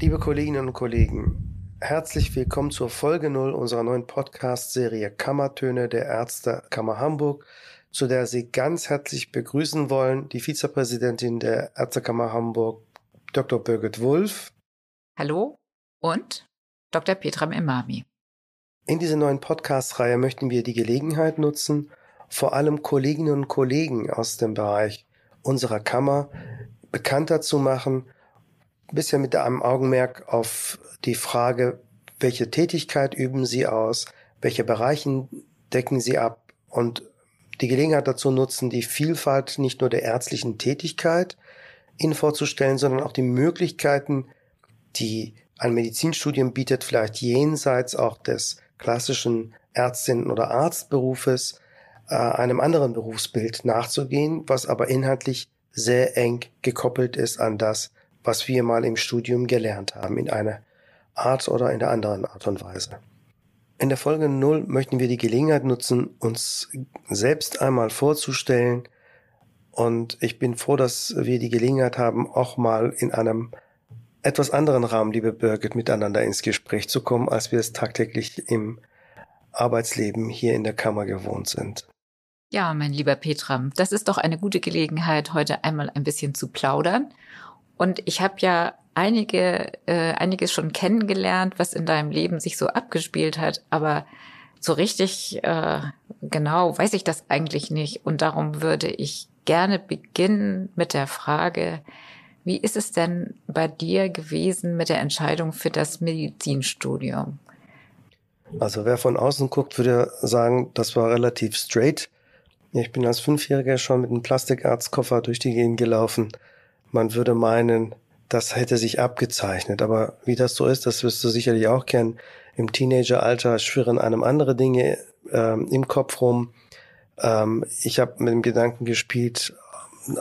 Liebe Kolleginnen und Kollegen, herzlich willkommen zur Folge 0 unserer neuen Podcast-Serie Kammertöne der Ärztekammer Hamburg, zu der Sie ganz herzlich begrüßen wollen die Vizepräsidentin der Ärztekammer Hamburg, Dr. Birgit Wulff. Hallo und Dr. Petram Imami. In dieser neuen Podcast-Reihe möchten wir die Gelegenheit nutzen, vor allem Kolleginnen und Kollegen aus dem Bereich unserer Kammer bekannter zu machen, bisher mit einem Augenmerk auf die Frage, welche Tätigkeit üben Sie aus, welche Bereichen decken Sie ab und die Gelegenheit dazu nutzen, die Vielfalt nicht nur der ärztlichen Tätigkeit Ihnen vorzustellen, sondern auch die Möglichkeiten, die ein Medizinstudium bietet, vielleicht jenseits auch des klassischen Ärztinnen- oder Arztberufes, äh, einem anderen Berufsbild nachzugehen, was aber inhaltlich sehr eng gekoppelt ist an das, was wir mal im Studium gelernt haben, in einer Art oder in der anderen Art und Weise. In der Folge 0 möchten wir die Gelegenheit nutzen, uns selbst einmal vorzustellen. Und ich bin froh, dass wir die Gelegenheit haben, auch mal in einem etwas anderen Rahmen, liebe Birgit, miteinander ins Gespräch zu kommen, als wir es tagtäglich im Arbeitsleben hier in der Kammer gewohnt sind. Ja, mein lieber Petram, das ist doch eine gute Gelegenheit, heute einmal ein bisschen zu plaudern und ich habe ja einige, äh, einiges schon kennengelernt, was in deinem Leben sich so abgespielt hat, aber so richtig äh, genau weiß ich das eigentlich nicht. Und darum würde ich gerne beginnen mit der Frage, wie ist es denn bei dir gewesen mit der Entscheidung für das Medizinstudium? Also wer von außen guckt, würde sagen, das war relativ straight. Ich bin als Fünfjähriger schon mit einem Plastikarztkoffer durch die Gegend gelaufen man würde meinen, das hätte sich abgezeichnet. Aber wie das so ist, das wirst du sicherlich auch kennen. Im Teenageralter schwirren einem andere Dinge ähm, im Kopf rum. Ähm, ich habe mit dem Gedanken gespielt,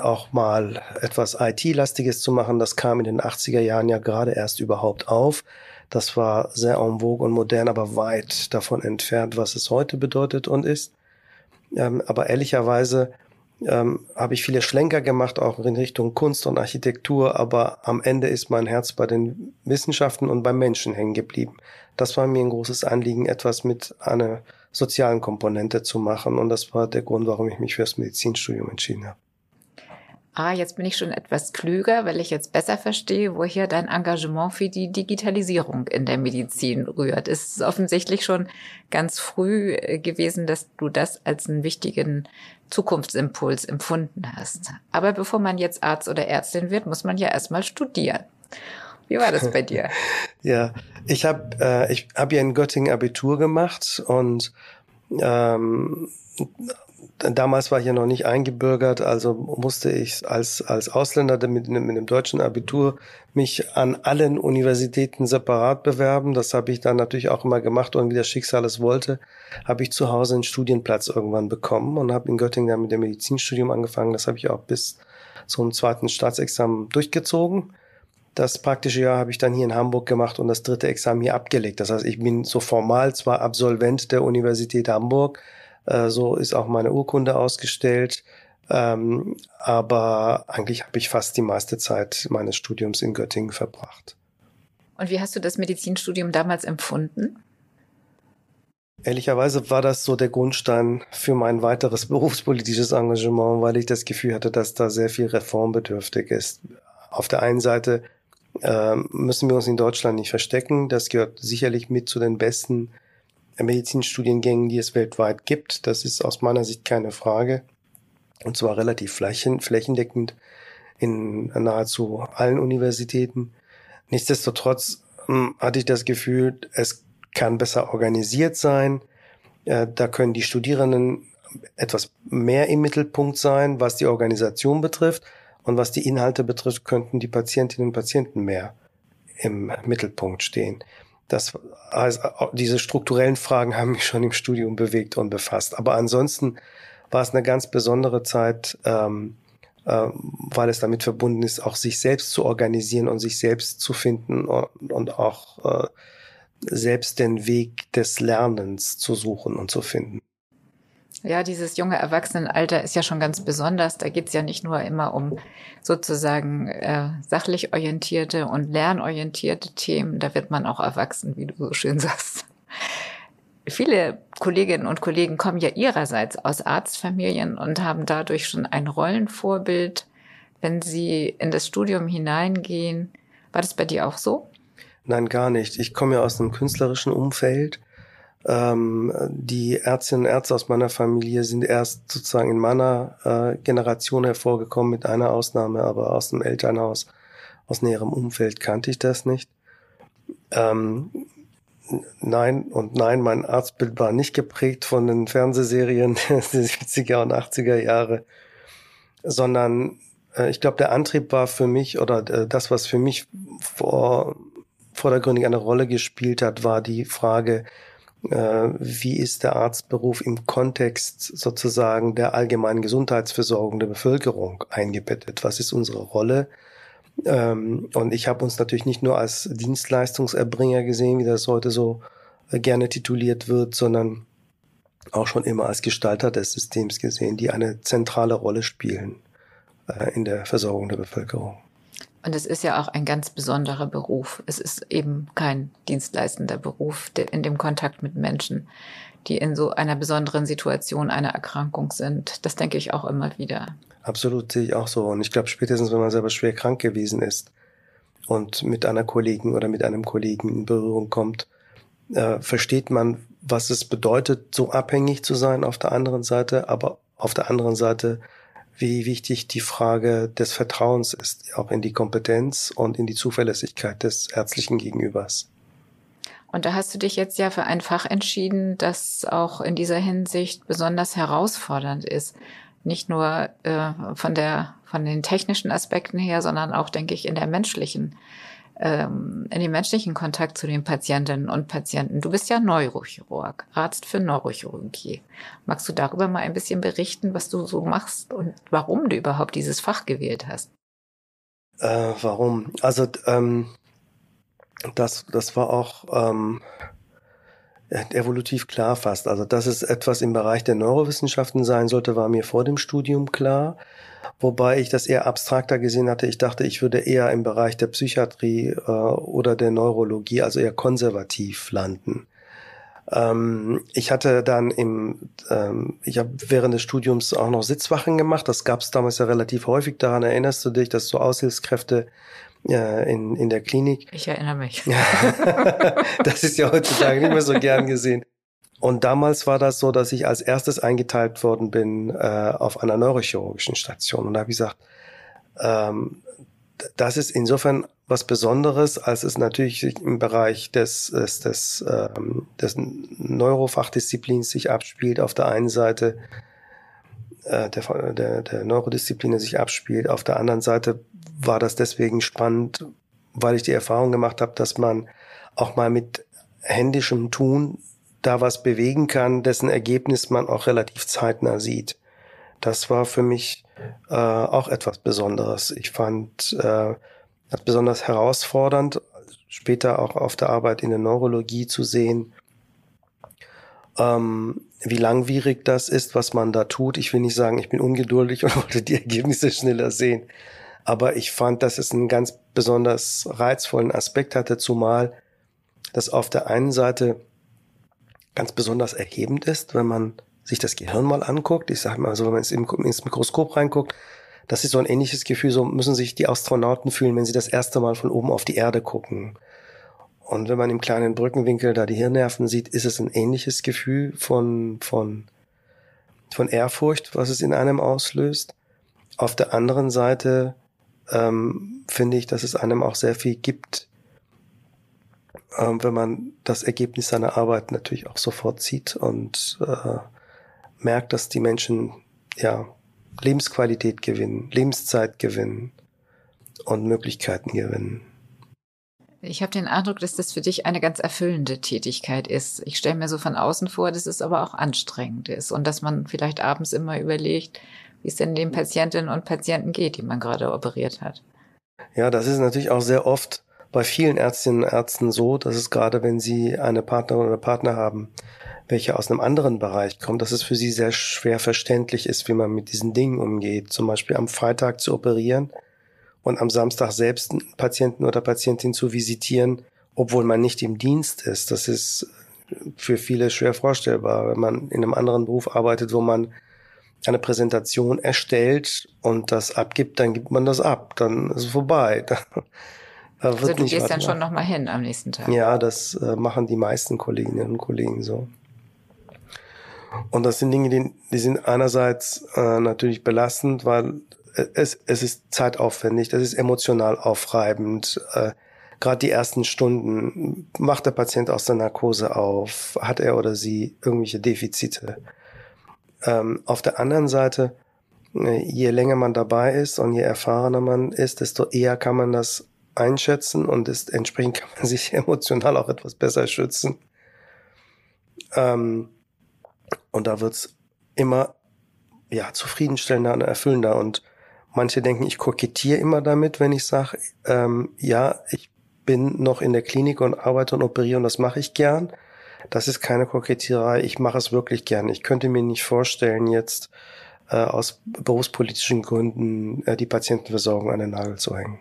auch mal etwas IT-lastiges zu machen. Das kam in den 80er Jahren ja gerade erst überhaupt auf. Das war sehr en vogue und modern, aber weit davon entfernt, was es heute bedeutet und ist. Ähm, aber ehrlicherweise ähm, habe ich viele Schlenker gemacht, auch in Richtung Kunst und Architektur, aber am Ende ist mein Herz bei den Wissenschaften und beim Menschen hängen geblieben. Das war mir ein großes Anliegen, etwas mit einer sozialen Komponente zu machen und das war der Grund, warum ich mich für das Medizinstudium entschieden habe ah, jetzt bin ich schon etwas klüger, weil ich jetzt besser verstehe, woher dein Engagement für die Digitalisierung in der Medizin rührt. Es ist offensichtlich schon ganz früh äh, gewesen, dass du das als einen wichtigen Zukunftsimpuls empfunden hast. Aber bevor man jetzt Arzt oder Ärztin wird, muss man ja erstmal studieren. Wie war das bei dir? ja, ich habe äh, ich hab ja in Göttingen Abitur gemacht und ähm, damals war ich ja noch nicht eingebürgert, also musste ich als, als Ausländer mit, mit einem deutschen Abitur mich an allen Universitäten separat bewerben. Das habe ich dann natürlich auch immer gemacht und wie das Schicksal es wollte, habe ich zu Hause einen Studienplatz irgendwann bekommen und habe in Göttingen dann mit dem Medizinstudium angefangen. Das habe ich auch bis zum zweiten Staatsexamen durchgezogen. Das praktische Jahr habe ich dann hier in Hamburg gemacht und das dritte Examen hier abgelegt. Das heißt, ich bin so formal zwar Absolvent der Universität Hamburg, äh, so ist auch meine Urkunde ausgestellt. Ähm, aber eigentlich habe ich fast die meiste Zeit meines Studiums in Göttingen verbracht. Und wie hast du das Medizinstudium damals empfunden? Ehrlicherweise war das so der Grundstein für mein weiteres berufspolitisches Engagement, weil ich das Gefühl hatte, dass da sehr viel reformbedürftig ist. Auf der einen Seite äh, müssen wir uns in Deutschland nicht verstecken. Das gehört sicherlich mit zu den besten Medizinstudiengängen, die es weltweit gibt. Das ist aus meiner Sicht keine Frage. Und zwar relativ flächen, flächendeckend in nahezu allen Universitäten. Nichtsdestotrotz hm, hatte ich das Gefühl, es kann besser organisiert sein. Äh, da können die Studierenden etwas mehr im Mittelpunkt sein, was die Organisation betrifft. Und was die Inhalte betrifft, könnten die Patientinnen und Patienten mehr im Mittelpunkt stehen. Das heißt, diese strukturellen Fragen haben mich schon im Studium bewegt und befasst. Aber ansonsten war es eine ganz besondere Zeit, ähm, äh, weil es damit verbunden ist, auch sich selbst zu organisieren und sich selbst zu finden und, und auch äh, selbst den Weg des Lernens zu suchen und zu finden. Ja, dieses junge Erwachsenenalter ist ja schon ganz besonders. Da geht's ja nicht nur immer um sozusagen äh, sachlich orientierte und lernorientierte Themen. Da wird man auch erwachsen, wie du so schön sagst. Viele Kolleginnen und Kollegen kommen ja ihrerseits aus Arztfamilien und haben dadurch schon ein Rollenvorbild, wenn sie in das Studium hineingehen. War das bei dir auch so? Nein, gar nicht. Ich komme ja aus einem künstlerischen Umfeld ähm, die Ärztinnen und Ärzte aus meiner Familie sind erst sozusagen in meiner äh, Generation hervorgekommen, mit einer Ausnahme, aber aus dem Elternhaus, aus näherem Umfeld kannte ich das nicht. Ähm, nein und nein, mein Arztbild war nicht geprägt von den Fernsehserien der 70er und 80er Jahre, sondern äh, ich glaube, der Antrieb war für mich oder äh, das, was für mich vor, vordergründig eine Rolle gespielt hat, war die Frage, wie ist der Arztberuf im Kontext sozusagen der allgemeinen Gesundheitsversorgung der Bevölkerung eingebettet? Was ist unsere Rolle? Ähm, und ich habe uns natürlich nicht nur als Dienstleistungserbringer gesehen, wie das heute so äh, gerne tituliert wird, sondern auch schon immer als Gestalter des Systems gesehen, die eine zentrale Rolle spielen äh, in der Versorgung der Bevölkerung. Und es ist ja auch ein ganz besonderer Beruf. Es ist eben kein dienstleistender Beruf in dem Kontakt mit Menschen, die in so einer besonderen Situation einer Erkrankung sind. Das denke ich auch immer wieder. Absolut, sehe ich auch so. Und ich glaube, spätestens, wenn man selber schwer krank gewesen ist und mit einer Kollegin oder mit einem Kollegen in Berührung kommt, äh, versteht man, was es bedeutet, so abhängig zu sein auf der anderen Seite, aber auf der anderen Seite wie wichtig die Frage des Vertrauens ist, auch in die Kompetenz und in die Zuverlässigkeit des ärztlichen Gegenübers. Und da hast du dich jetzt ja für ein Fach entschieden, das auch in dieser Hinsicht besonders herausfordernd ist. Nicht nur äh, von der von den technischen Aspekten her, sondern auch, denke ich, in der menschlichen ähm, in dem menschlichen Kontakt zu den Patientinnen und Patienten. Du bist ja Neurochirurg, Arzt für Neurochirurgie. Magst du darüber mal ein bisschen berichten, was du so machst und warum du überhaupt dieses Fach gewählt hast? Äh, warum? Also ähm, das, das war auch ähm, evolutiv klar fast. Also dass es etwas im Bereich der Neurowissenschaften sein sollte, war mir vor dem Studium klar wobei ich das eher abstrakter gesehen hatte. Ich dachte, ich würde eher im Bereich der Psychiatrie äh, oder der Neurologie, also eher konservativ landen. Ähm, ich hatte dann im, ähm, ich habe während des Studiums auch noch Sitzwachen gemacht. Das gab es damals ja relativ häufig. Daran erinnerst du dich, dass so Aushilfskräfte äh, in, in der Klinik. Ich erinnere mich. das ist ja heutzutage nicht mehr so gern gesehen. Und damals war das so, dass ich als erstes eingeteilt worden bin äh, auf einer neurochirurgischen Station. Und da habe ich gesagt, ähm, das ist insofern was Besonderes, als es natürlich im Bereich des, des, des, ähm, des Neurofachdisziplins sich abspielt. Auf der einen Seite äh, der, der, der Neurodisziplin sich abspielt. Auf der anderen Seite war das deswegen spannend, weil ich die Erfahrung gemacht habe, dass man auch mal mit händischem Tun da was bewegen kann, dessen Ergebnis man auch relativ zeitnah sieht. Das war für mich äh, auch etwas Besonderes. Ich fand äh, das besonders herausfordernd, später auch auf der Arbeit in der Neurologie zu sehen, ähm, wie langwierig das ist, was man da tut. Ich will nicht sagen, ich bin ungeduldig und wollte die Ergebnisse schneller sehen. Aber ich fand, dass es einen ganz besonders reizvollen Aspekt hatte, zumal das auf der einen Seite ganz besonders erhebend ist, wenn man sich das Gehirn mal anguckt. Ich sage mal so, wenn man ins Mikroskop reinguckt, das ist so ein ähnliches Gefühl, so müssen sich die Astronauten fühlen, wenn sie das erste Mal von oben auf die Erde gucken. Und wenn man im kleinen Brückenwinkel da die Hirnnerven sieht, ist es ein ähnliches Gefühl von, von, von Ehrfurcht, was es in einem auslöst. Auf der anderen Seite ähm, finde ich, dass es einem auch sehr viel gibt, ähm, wenn man das Ergebnis seiner Arbeit natürlich auch sofort sieht und äh, merkt, dass die Menschen ja Lebensqualität gewinnen, Lebenszeit gewinnen und Möglichkeiten gewinnen. Ich habe den Eindruck, dass das für dich eine ganz erfüllende Tätigkeit ist. Ich stelle mir so von außen vor, dass es aber auch anstrengend ist und dass man vielleicht abends immer überlegt, wie es denn den Patientinnen und Patienten geht, die man gerade operiert hat. Ja, das ist natürlich auch sehr oft bei vielen Ärztinnen und Ärzten so, dass es gerade, wenn sie eine Partnerin oder Partner haben, welche aus einem anderen Bereich kommt, dass es für sie sehr schwer verständlich ist, wie man mit diesen Dingen umgeht. Zum Beispiel am Freitag zu operieren und am Samstag selbst einen Patienten oder Patientin zu visitieren, obwohl man nicht im Dienst ist. Das ist für viele schwer vorstellbar, wenn man in einem anderen Beruf arbeitet, wo man eine Präsentation erstellt und das abgibt, dann gibt man das ab, dann ist es vorbei. Also du gehst dann schon nochmal hin am nächsten Tag. Ja, das äh, machen die meisten Kolleginnen und Kollegen so. Und das sind Dinge, die, die sind einerseits äh, natürlich belastend, weil es, es ist zeitaufwendig, das ist emotional aufreibend. Äh, Gerade die ersten Stunden macht der Patient aus der Narkose auf, hat er oder sie irgendwelche Defizite. Ähm, auf der anderen Seite, äh, je länger man dabei ist und je erfahrener man ist, desto eher kann man das einschätzen und ist, entsprechend kann man sich emotional auch etwas besser schützen. Ähm, und da wird's immer ja zufriedenstellender und erfüllender. Und manche denken, ich kokettiere immer damit, wenn ich sage, ähm, ja, ich bin noch in der Klinik und arbeite und operiere und das mache ich gern. Das ist keine Kokettierei. Ich mache es wirklich gern. Ich könnte mir nicht vorstellen, jetzt äh, aus berufspolitischen Gründen äh, die Patientenversorgung an den Nagel zu hängen.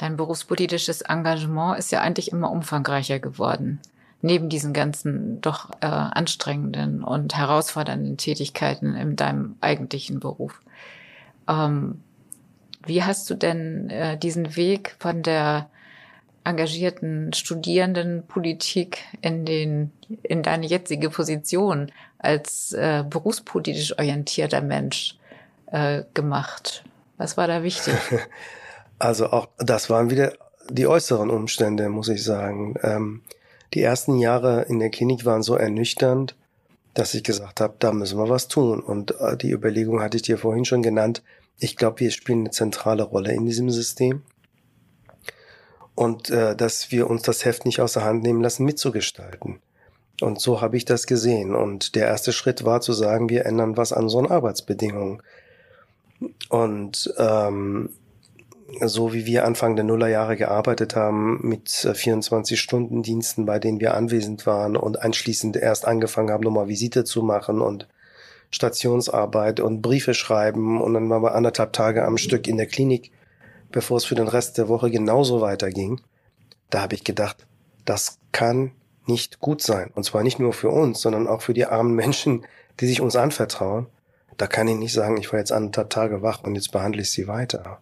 Dein berufspolitisches Engagement ist ja eigentlich immer umfangreicher geworden. Neben diesen ganzen doch äh, anstrengenden und herausfordernden Tätigkeiten in deinem eigentlichen Beruf. Ähm, wie hast du denn äh, diesen Weg von der engagierten Studierendenpolitik in den in deine jetzige Position als äh, berufspolitisch orientierter Mensch äh, gemacht? Was war da wichtig? Also auch das waren wieder die äußeren Umstände, muss ich sagen. Ähm, die ersten Jahre in der Klinik waren so ernüchternd, dass ich gesagt habe, da müssen wir was tun. Und äh, die Überlegung hatte ich dir vorhin schon genannt. Ich glaube, wir spielen eine zentrale Rolle in diesem System und äh, dass wir uns das Heft nicht aus der Hand nehmen lassen, mitzugestalten. Und so habe ich das gesehen. Und der erste Schritt war zu sagen, wir ändern was an unseren Arbeitsbedingungen. Und ähm, so wie wir Anfang der Nullerjahre gearbeitet haben mit 24-Stunden-Diensten, bei denen wir anwesend waren und anschließend erst angefangen haben, nochmal Visite zu machen und Stationsarbeit und Briefe schreiben und dann waren wir anderthalb Tage am Stück in der Klinik bevor es für den Rest der Woche genauso weiterging, da habe ich gedacht, das kann nicht gut sein. Und zwar nicht nur für uns, sondern auch für die armen Menschen, die sich uns anvertrauen. Da kann ich nicht sagen, ich war jetzt anderthalb Tage wach und jetzt behandle ich sie weiter.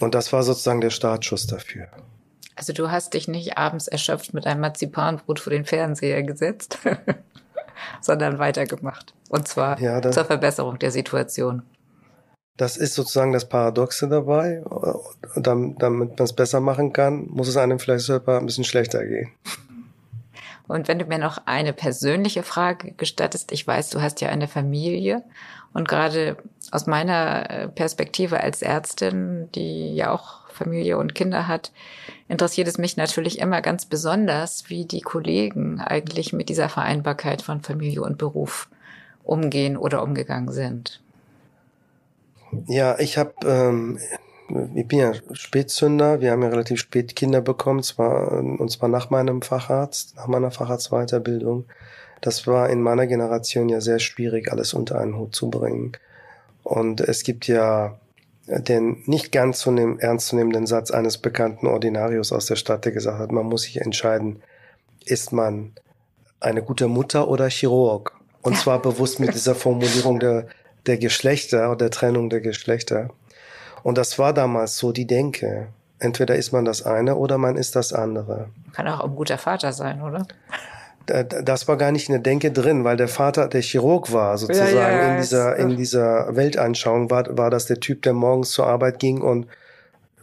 Und das war sozusagen der Startschuss dafür. Also du hast dich nicht abends erschöpft mit einem Marzipanbrot vor den Fernseher gesetzt, sondern weitergemacht. Und zwar ja, zur Verbesserung der Situation. Das ist sozusagen das Paradoxe dabei. Damit, damit man es besser machen kann, muss es einem vielleicht selber ein bisschen schlechter gehen. Und wenn du mir noch eine persönliche Frage gestattest, ich weiß, du hast ja eine Familie und gerade aus meiner äh, Perspektive als Ärztin, die ja auch Familie und Kinder hat, interessiert es mich natürlich immer ganz besonders, wie die Kollegen eigentlich mit dieser Vereinbarkeit von Familie und Beruf umgehen oder umgegangen sind. Ja, ich habe, ähm, ich bin ja Spätzünder. Wir haben ja relativ spät Kinder bekommen, zwar und zwar nach meinem Facharzt, nach meiner Facharztweiterbildung. Das war in meiner Generation ja sehr schwierig, alles unter einen Hut zu bringen. Und es gibt ja den nicht ganz zu nehmen, ernst zu nehmenden Satz eines bekannten Ordinarius aus der Stadt, der gesagt hat, man muss sich entscheiden, ist man eine gute Mutter oder Chirurg? Und zwar bewusst mit dieser Formulierung der der Geschlechter oder der Trennung der Geschlechter. Und das war damals so die Denke. Entweder ist man das eine oder man ist das andere. Kann auch ein guter Vater sein, oder? Das war gar nicht in der Denke drin, weil der Vater der Chirurg war, sozusagen ja, ja, in dieser, in dieser Weltanschauung war, war das der Typ, der morgens zur Arbeit ging und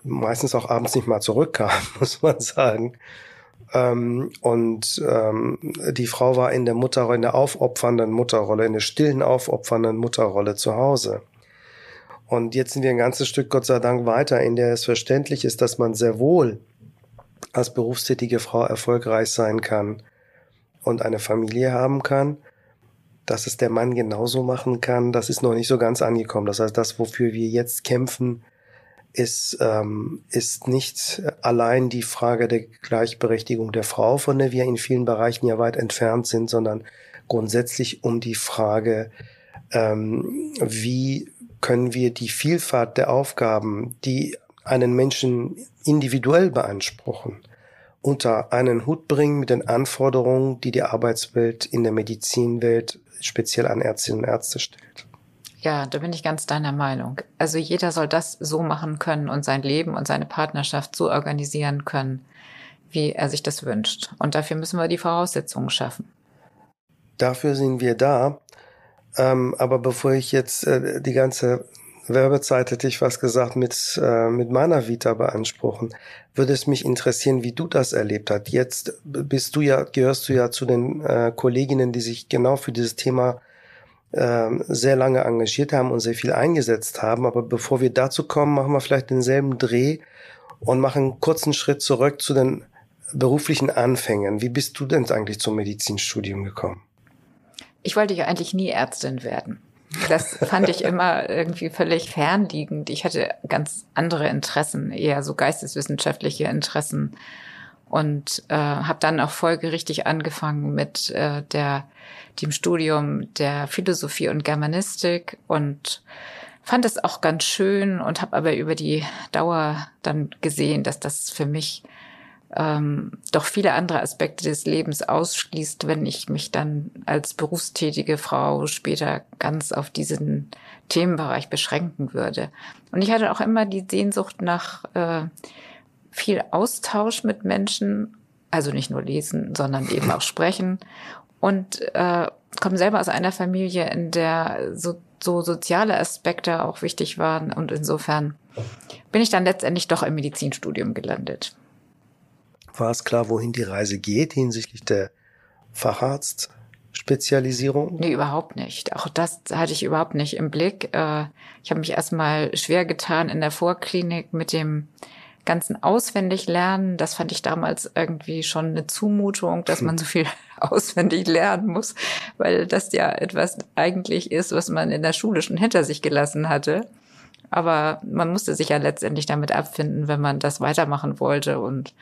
meistens auch abends nicht mal zurückkam, muss man sagen. Ähm, und ähm, die Frau war in der Mutterrolle, in der aufopfernden Mutterrolle, in der stillen aufopfernden Mutterrolle zu Hause. Und jetzt sind wir ein ganzes Stück, Gott sei Dank, weiter, in der es verständlich ist, dass man sehr wohl als berufstätige Frau erfolgreich sein kann und eine Familie haben kann. Dass es der Mann genauso machen kann, das ist noch nicht so ganz angekommen. Das heißt, das, wofür wir jetzt kämpfen, ist, ähm, ist nicht allein die Frage der Gleichberechtigung der Frau, von der wir in vielen Bereichen ja weit entfernt sind, sondern grundsätzlich um die Frage, ähm, wie können wir die Vielfalt der Aufgaben, die einen Menschen individuell beanspruchen, unter einen Hut bringen mit den Anforderungen, die die Arbeitswelt in der Medizinwelt speziell an Ärztinnen und Ärzte stellt. Ja, da bin ich ganz deiner Meinung. Also jeder soll das so machen können und sein Leben und seine Partnerschaft so organisieren können, wie er sich das wünscht. Und dafür müssen wir die Voraussetzungen schaffen. Dafür sind wir da. Ähm, aber bevor ich jetzt äh, die ganze Werbezeit hätte ich was gesagt mit, äh, mit meiner Vita beanspruchen. Würde es mich interessieren, wie du das erlebt hast. Jetzt bist du ja, gehörst du ja zu den äh, Kolleginnen, die sich genau für dieses Thema äh, sehr lange engagiert haben und sehr viel eingesetzt haben. Aber bevor wir dazu kommen, machen wir vielleicht denselben Dreh und machen einen kurzen Schritt zurück zu den beruflichen Anfängen. Wie bist du denn eigentlich zum Medizinstudium gekommen? Ich wollte ja eigentlich nie Ärztin werden. Das fand ich immer irgendwie völlig fernliegend. Ich hatte ganz andere Interessen, eher so geisteswissenschaftliche Interessen und äh, habe dann auch folgerichtig angefangen mit äh, der dem Studium der Philosophie und Germanistik und fand es auch ganz schön und habe aber über die Dauer dann gesehen, dass das für mich ähm, doch viele andere Aspekte des Lebens ausschließt, wenn ich mich dann als berufstätige Frau später ganz auf diesen Themenbereich beschränken würde. Und ich hatte auch immer die Sehnsucht nach äh, viel Austausch mit Menschen, also nicht nur lesen, sondern eben auch sprechen. Und äh, komme selber aus einer Familie, in der so, so soziale Aspekte auch wichtig waren. Und insofern bin ich dann letztendlich doch im Medizinstudium gelandet. War es klar, wohin die Reise geht hinsichtlich der Facharztspezialisierung? Nee, überhaupt nicht. Auch das hatte ich überhaupt nicht im Blick. Äh, ich habe mich erstmal schwer getan in der Vorklinik mit dem ganzen auswendig lernen. Das fand ich damals irgendwie schon eine Zumutung, dass man so viel auswendig lernen muss, weil das ja etwas eigentlich ist, was man in der Schule schon hinter sich gelassen hatte. Aber man musste sich ja letztendlich damit abfinden, wenn man das weitermachen wollte und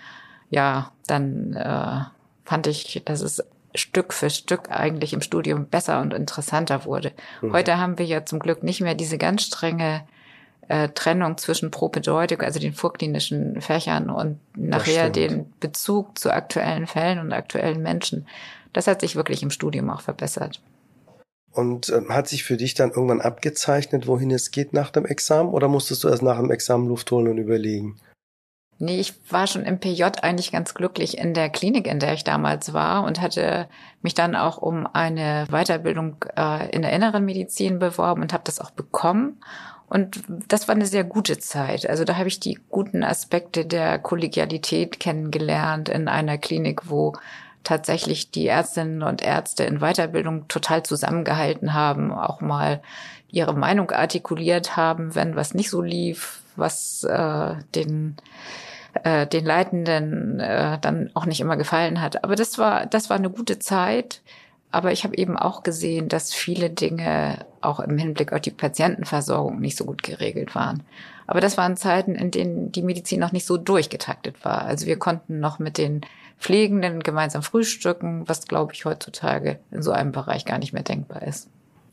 ja, dann äh, fand ich, dass es Stück für Stück eigentlich im Studium besser und interessanter wurde. Mhm. Heute haben wir ja zum Glück nicht mehr diese ganz strenge äh, Trennung zwischen Propedeutik, also den vorklinischen Fächern und nachher den Bezug zu aktuellen Fällen und aktuellen Menschen. Das hat sich wirklich im Studium auch verbessert. Und ähm, hat sich für dich dann irgendwann abgezeichnet, wohin es geht nach dem Examen? Oder musstest du erst nach dem Examen Luft holen und überlegen? Nee, ich war schon im PJ eigentlich ganz glücklich in der Klinik, in der ich damals war und hatte mich dann auch um eine Weiterbildung äh, in der inneren Medizin beworben und habe das auch bekommen. Und das war eine sehr gute Zeit. Also da habe ich die guten Aspekte der Kollegialität kennengelernt in einer Klinik, wo tatsächlich die Ärztinnen und Ärzte in Weiterbildung total zusammengehalten haben, auch mal ihre Meinung artikuliert haben, wenn was nicht so lief, was äh, den äh, den Leitenden äh, dann auch nicht immer gefallen hat. Aber das war, das war eine gute Zeit. Aber ich habe eben auch gesehen, dass viele Dinge auch im Hinblick auf die Patientenversorgung nicht so gut geregelt waren. Aber das waren Zeiten, in denen die Medizin noch nicht so durchgetaktet war. Also wir konnten noch mit den Pflegenden gemeinsam frühstücken, was, glaube ich, heutzutage in so einem Bereich gar nicht mehr denkbar ist.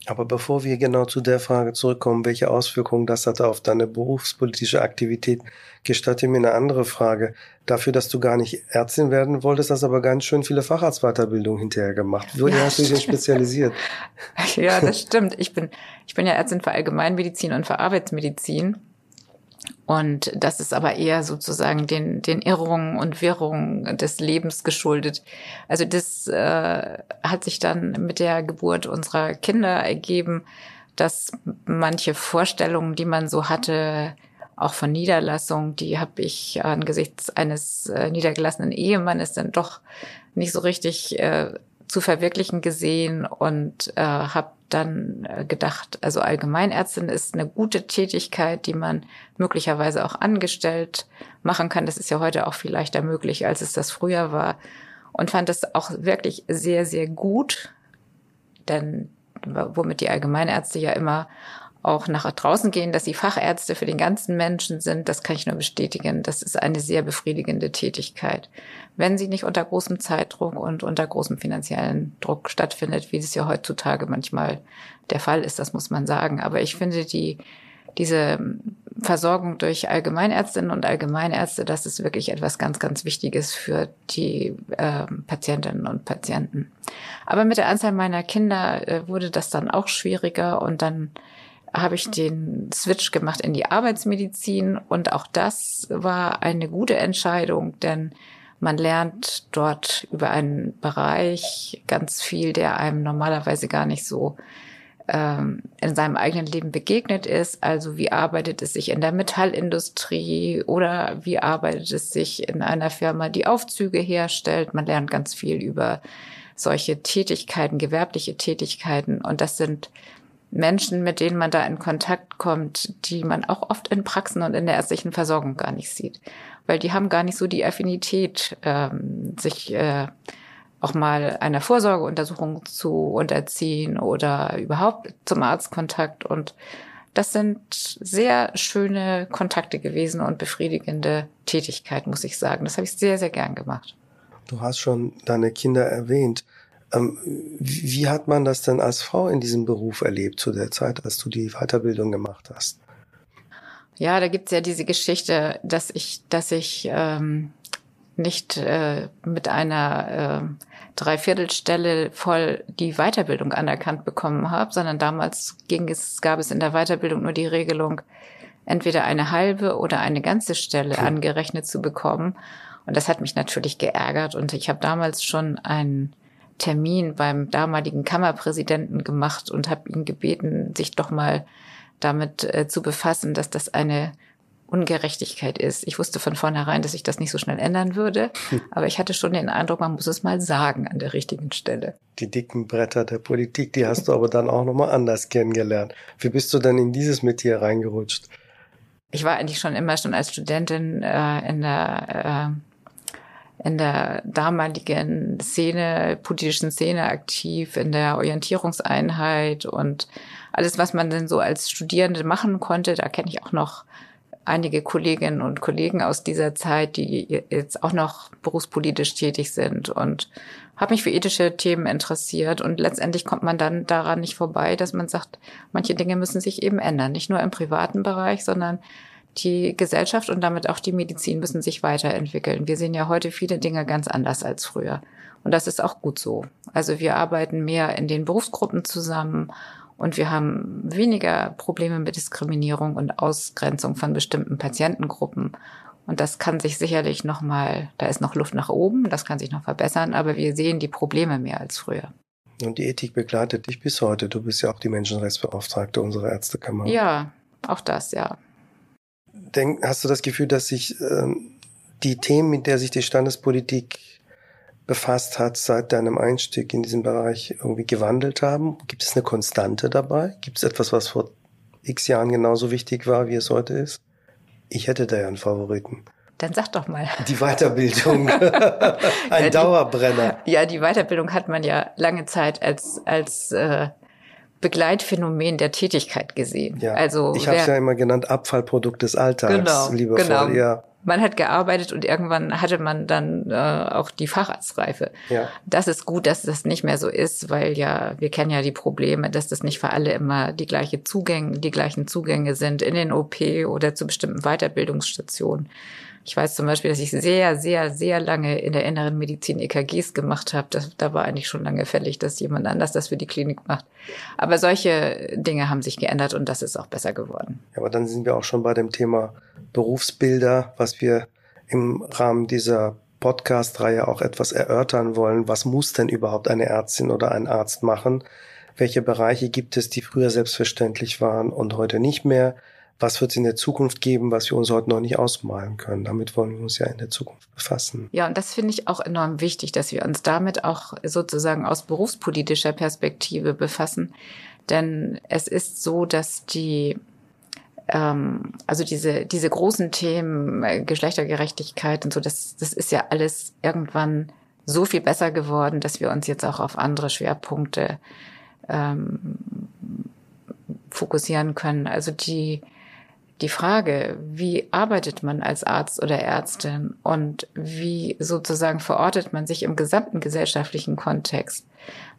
Aber bevor wir genau zu der Frage zurückkommen, welche Auswirkungen das hatte auf deine berufspolitische Aktivität, gestatte mir eine andere Frage. Dafür, dass du gar nicht Ärztin werden wolltest, hast aber ganz schön viele Facharztweiterbildungen hinterher gemacht. Wie ja, hast du dich spezialisiert? Ja, das stimmt. Ich bin, ich bin ja Ärztin für Allgemeinmedizin und für Arbeitsmedizin. Und das ist aber eher sozusagen den, den Irrungen und Wirrungen des Lebens geschuldet. Also das äh, hat sich dann mit der Geburt unserer Kinder ergeben, dass manche Vorstellungen, die man so hatte, auch von Niederlassung, die habe ich angesichts eines äh, niedergelassenen Ehemannes dann doch nicht so richtig äh, zu verwirklichen gesehen und äh, habe dann äh, gedacht, also Allgemeinärztin ist eine gute Tätigkeit, die man möglicherweise auch angestellt machen kann. Das ist ja heute auch viel leichter möglich, als es das früher war. Und fand das auch wirklich sehr, sehr gut, denn womit die Allgemeinärzte ja immer auch nach draußen gehen, dass sie Fachärzte für den ganzen Menschen sind, das kann ich nur bestätigen. Das ist eine sehr befriedigende Tätigkeit. Wenn sie nicht unter großem Zeitdruck und unter großem finanziellen Druck stattfindet, wie es ja heutzutage manchmal der Fall ist, das muss man sagen. Aber ich finde die, diese Versorgung durch Allgemeinärztinnen und Allgemeinärzte, das ist wirklich etwas ganz, ganz Wichtiges für die äh, Patientinnen und Patienten. Aber mit der Anzahl meiner Kinder äh, wurde das dann auch schwieriger und dann habe ich den Switch gemacht in die Arbeitsmedizin und auch das war eine gute Entscheidung, denn man lernt dort über einen Bereich ganz viel, der einem normalerweise gar nicht so ähm, in seinem eigenen Leben begegnet ist. Also wie arbeitet es sich in der Metallindustrie oder wie arbeitet es sich in einer Firma, die Aufzüge herstellt. Man lernt ganz viel über solche Tätigkeiten, gewerbliche Tätigkeiten. Und das sind Menschen, mit denen man da in Kontakt kommt, die man auch oft in Praxen und in der ärztlichen Versorgung gar nicht sieht. Weil die haben gar nicht so die Affinität, ähm, sich äh, auch mal einer Vorsorgeuntersuchung zu unterziehen oder überhaupt zum Arztkontakt. Und das sind sehr schöne Kontakte gewesen und befriedigende Tätigkeit, muss ich sagen. Das habe ich sehr, sehr gern gemacht. Du hast schon deine Kinder erwähnt. Ähm, wie hat man das denn als Frau in diesem Beruf erlebt zu der Zeit, als du die Weiterbildung gemacht hast? Ja, da gibt's ja diese Geschichte, dass ich, dass ich ähm, nicht äh, mit einer äh, Dreiviertelstelle voll die Weiterbildung anerkannt bekommen habe, sondern damals ging es, gab es in der Weiterbildung nur die Regelung, entweder eine halbe oder eine ganze Stelle angerechnet zu bekommen. Und das hat mich natürlich geärgert. Und ich habe damals schon einen Termin beim damaligen Kammerpräsidenten gemacht und habe ihn gebeten, sich doch mal damit äh, zu befassen, dass das eine Ungerechtigkeit ist. Ich wusste von vornherein, dass ich das nicht so schnell ändern würde, aber ich hatte schon den Eindruck, man muss es mal sagen an der richtigen Stelle. Die dicken Bretter der Politik, die hast du aber dann auch nochmal anders kennengelernt. Wie bist du dann in dieses Metier reingerutscht? Ich war eigentlich schon immer schon als Studentin äh, in der äh, in der damaligen Szene, politischen Szene aktiv, in der Orientierungseinheit und alles, was man denn so als Studierende machen konnte. Da kenne ich auch noch einige Kolleginnen und Kollegen aus dieser Zeit, die jetzt auch noch berufspolitisch tätig sind und habe mich für ethische Themen interessiert und letztendlich kommt man dann daran nicht vorbei, dass man sagt, manche Dinge müssen sich eben ändern, nicht nur im privaten Bereich, sondern die Gesellschaft und damit auch die Medizin müssen sich weiterentwickeln. Wir sehen ja heute viele Dinge ganz anders als früher. Und das ist auch gut so. Also wir arbeiten mehr in den Berufsgruppen zusammen und wir haben weniger Probleme mit Diskriminierung und Ausgrenzung von bestimmten Patientengruppen. Und das kann sich sicherlich noch mal, da ist noch Luft nach oben, das kann sich noch verbessern, aber wir sehen die Probleme mehr als früher. Und die Ethik begleitet dich bis heute. Du bist ja auch die Menschenrechtsbeauftragte unserer Ärztekammer. Ja, auch das, ja. Denk, hast du das Gefühl, dass sich ähm, die Themen, mit der sich die Standespolitik befasst hat seit deinem Einstieg in diesen Bereich irgendwie gewandelt haben? Gibt es eine Konstante dabei? Gibt es etwas, was vor x Jahren genauso wichtig war, wie es heute ist? Ich hätte da ja einen Favoriten. Dann sag doch mal. Die Weiterbildung. Ein ja, die, Dauerbrenner. Ja, die Weiterbildung hat man ja lange Zeit als, als äh, Begleitphänomen der Tätigkeit gesehen. Ja, also ich habe es ja immer genannt Abfallprodukt des Alltags, genau, liebevoll. Genau. Ja man hat gearbeitet und irgendwann hatte man dann äh, auch die Facharztreife. Ja. Das ist gut, dass das nicht mehr so ist, weil ja, wir kennen ja die Probleme, dass das nicht für alle immer die gleiche Zugänge, die gleichen Zugänge sind in den OP oder zu bestimmten Weiterbildungsstationen. Ich weiß zum Beispiel, dass ich sehr, sehr, sehr lange in der inneren Medizin EKGs gemacht habe. Das, da war eigentlich schon lange fällig, dass jemand anders das für die Klinik macht. Aber solche Dinge haben sich geändert und das ist auch besser geworden. Ja, aber dann sind wir auch schon bei dem Thema Berufsbilder, was wir im Rahmen dieser Podcast-Reihe auch etwas erörtern wollen. Was muss denn überhaupt eine Ärztin oder ein Arzt machen? Welche Bereiche gibt es, die früher selbstverständlich waren und heute nicht mehr? Was wird es in der Zukunft geben, was wir uns heute noch nicht ausmalen können. Damit wollen wir uns ja in der Zukunft befassen. Ja, und das finde ich auch enorm wichtig, dass wir uns damit auch sozusagen aus berufspolitischer Perspektive befassen. Denn es ist so, dass die ähm, also diese, diese großen Themen, äh, Geschlechtergerechtigkeit und so, das, das ist ja alles irgendwann so viel besser geworden, dass wir uns jetzt auch auf andere Schwerpunkte ähm, fokussieren können. Also die, die Frage, wie arbeitet man als Arzt oder Ärztin und wie sozusagen verortet man sich im gesamten gesellschaftlichen Kontext?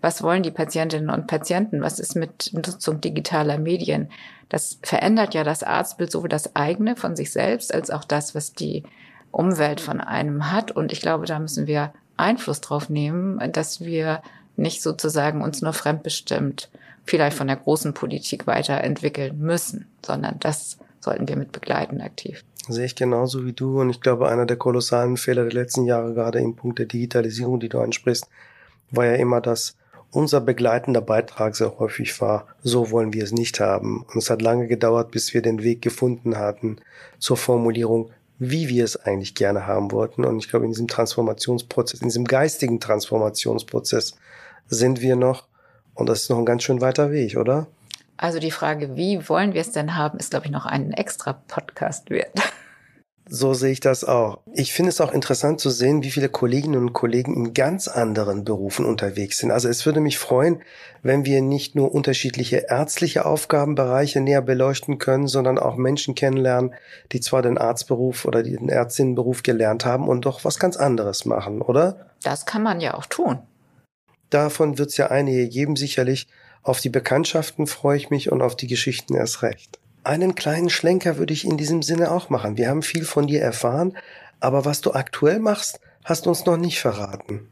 Was wollen die Patientinnen und Patienten? Was ist mit Nutzung digitaler Medien? Das verändert ja das Arztbild sowohl das eigene von sich selbst als auch das, was die Umwelt von einem hat. Und ich glaube, da müssen wir Einfluss drauf nehmen, dass wir nicht sozusagen uns nur fremdbestimmt vielleicht von der großen Politik weiterentwickeln müssen, sondern das sollten wir mit begleiten aktiv. Sehe ich genauso wie du und ich glaube, einer der kolossalen Fehler der letzten Jahre, gerade im Punkt der Digitalisierung, die du ansprichst, war ja immer, dass unser begleitender Beitrag sehr häufig war, so wollen wir es nicht haben. Und es hat lange gedauert, bis wir den Weg gefunden hatten zur Formulierung, wie wir es eigentlich gerne haben wollten. Und ich glaube, in diesem Transformationsprozess, in diesem geistigen Transformationsprozess sind wir noch. Und das ist noch ein ganz schön weiter Weg, oder? Also die Frage, wie wollen wir es denn haben, ist, glaube ich, noch einen extra Podcast wert. So sehe ich das auch. Ich finde es auch interessant zu sehen, wie viele Kolleginnen und Kollegen in ganz anderen Berufen unterwegs sind. Also es würde mich freuen, wenn wir nicht nur unterschiedliche ärztliche Aufgabenbereiche näher beleuchten können, sondern auch Menschen kennenlernen, die zwar den Arztberuf oder den Ärztinnenberuf gelernt haben und doch was ganz anderes machen, oder? Das kann man ja auch tun. Davon wird es ja einige geben, sicherlich. Auf die Bekanntschaften freue ich mich und auf die Geschichten erst recht. Einen kleinen Schlenker würde ich in diesem Sinne auch machen. Wir haben viel von dir erfahren, aber was du aktuell machst, hast du uns noch nicht verraten.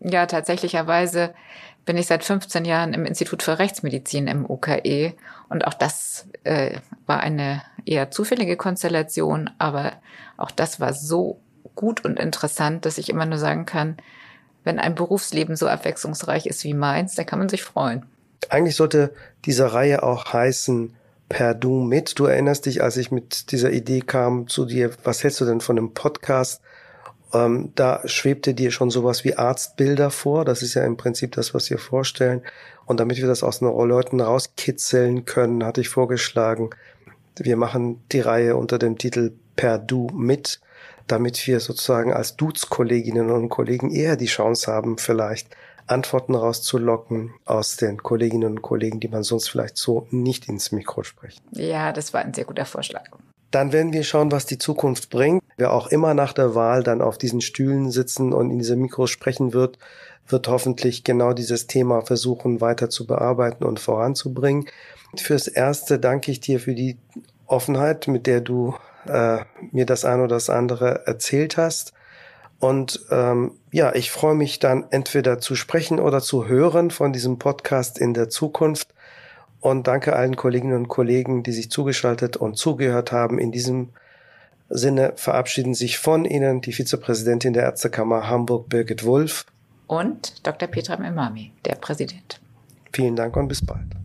Ja, tatsächlicherweise bin ich seit 15 Jahren im Institut für Rechtsmedizin im UKE und auch das äh, war eine eher zufällige Konstellation, aber auch das war so gut und interessant, dass ich immer nur sagen kann, wenn ein Berufsleben so abwechslungsreich ist wie meins, dann kann man sich freuen. Eigentlich sollte diese Reihe auch heißen Per Du mit. Du erinnerst dich, als ich mit dieser Idee kam zu dir, was hältst du denn von einem Podcast? Ähm, da schwebte dir schon sowas wie Arztbilder vor. Das ist ja im Prinzip das, was wir vorstellen. Und damit wir das aus den Leuten rauskitzeln können, hatte ich vorgeschlagen, wir machen die Reihe unter dem Titel Per Du mit, damit wir sozusagen als Dudes-Kolleginnen und Kollegen eher die Chance haben, vielleicht Antworten rauszulocken aus den Kolleginnen und Kollegen, die man sonst vielleicht so nicht ins Mikro spricht. Ja, das war ein sehr guter Vorschlag. Dann werden wir schauen, was die Zukunft bringt. Wer auch immer nach der Wahl dann auf diesen Stühlen sitzen und in diese Mikros sprechen wird, wird hoffentlich genau dieses Thema versuchen weiter zu bearbeiten und voranzubringen. Fürs Erste danke ich dir für die Offenheit, mit der du äh, mir das eine oder das andere erzählt hast. Und ähm, ja, ich freue mich dann entweder zu sprechen oder zu hören von diesem Podcast in der Zukunft. Und danke allen Kolleginnen und Kollegen, die sich zugeschaltet und zugehört haben. In diesem Sinne verabschieden sich von Ihnen die Vizepräsidentin der Ärztekammer Hamburg, Birgit Wulff. Und Dr. Petra Memami, der Präsident. Vielen Dank und bis bald.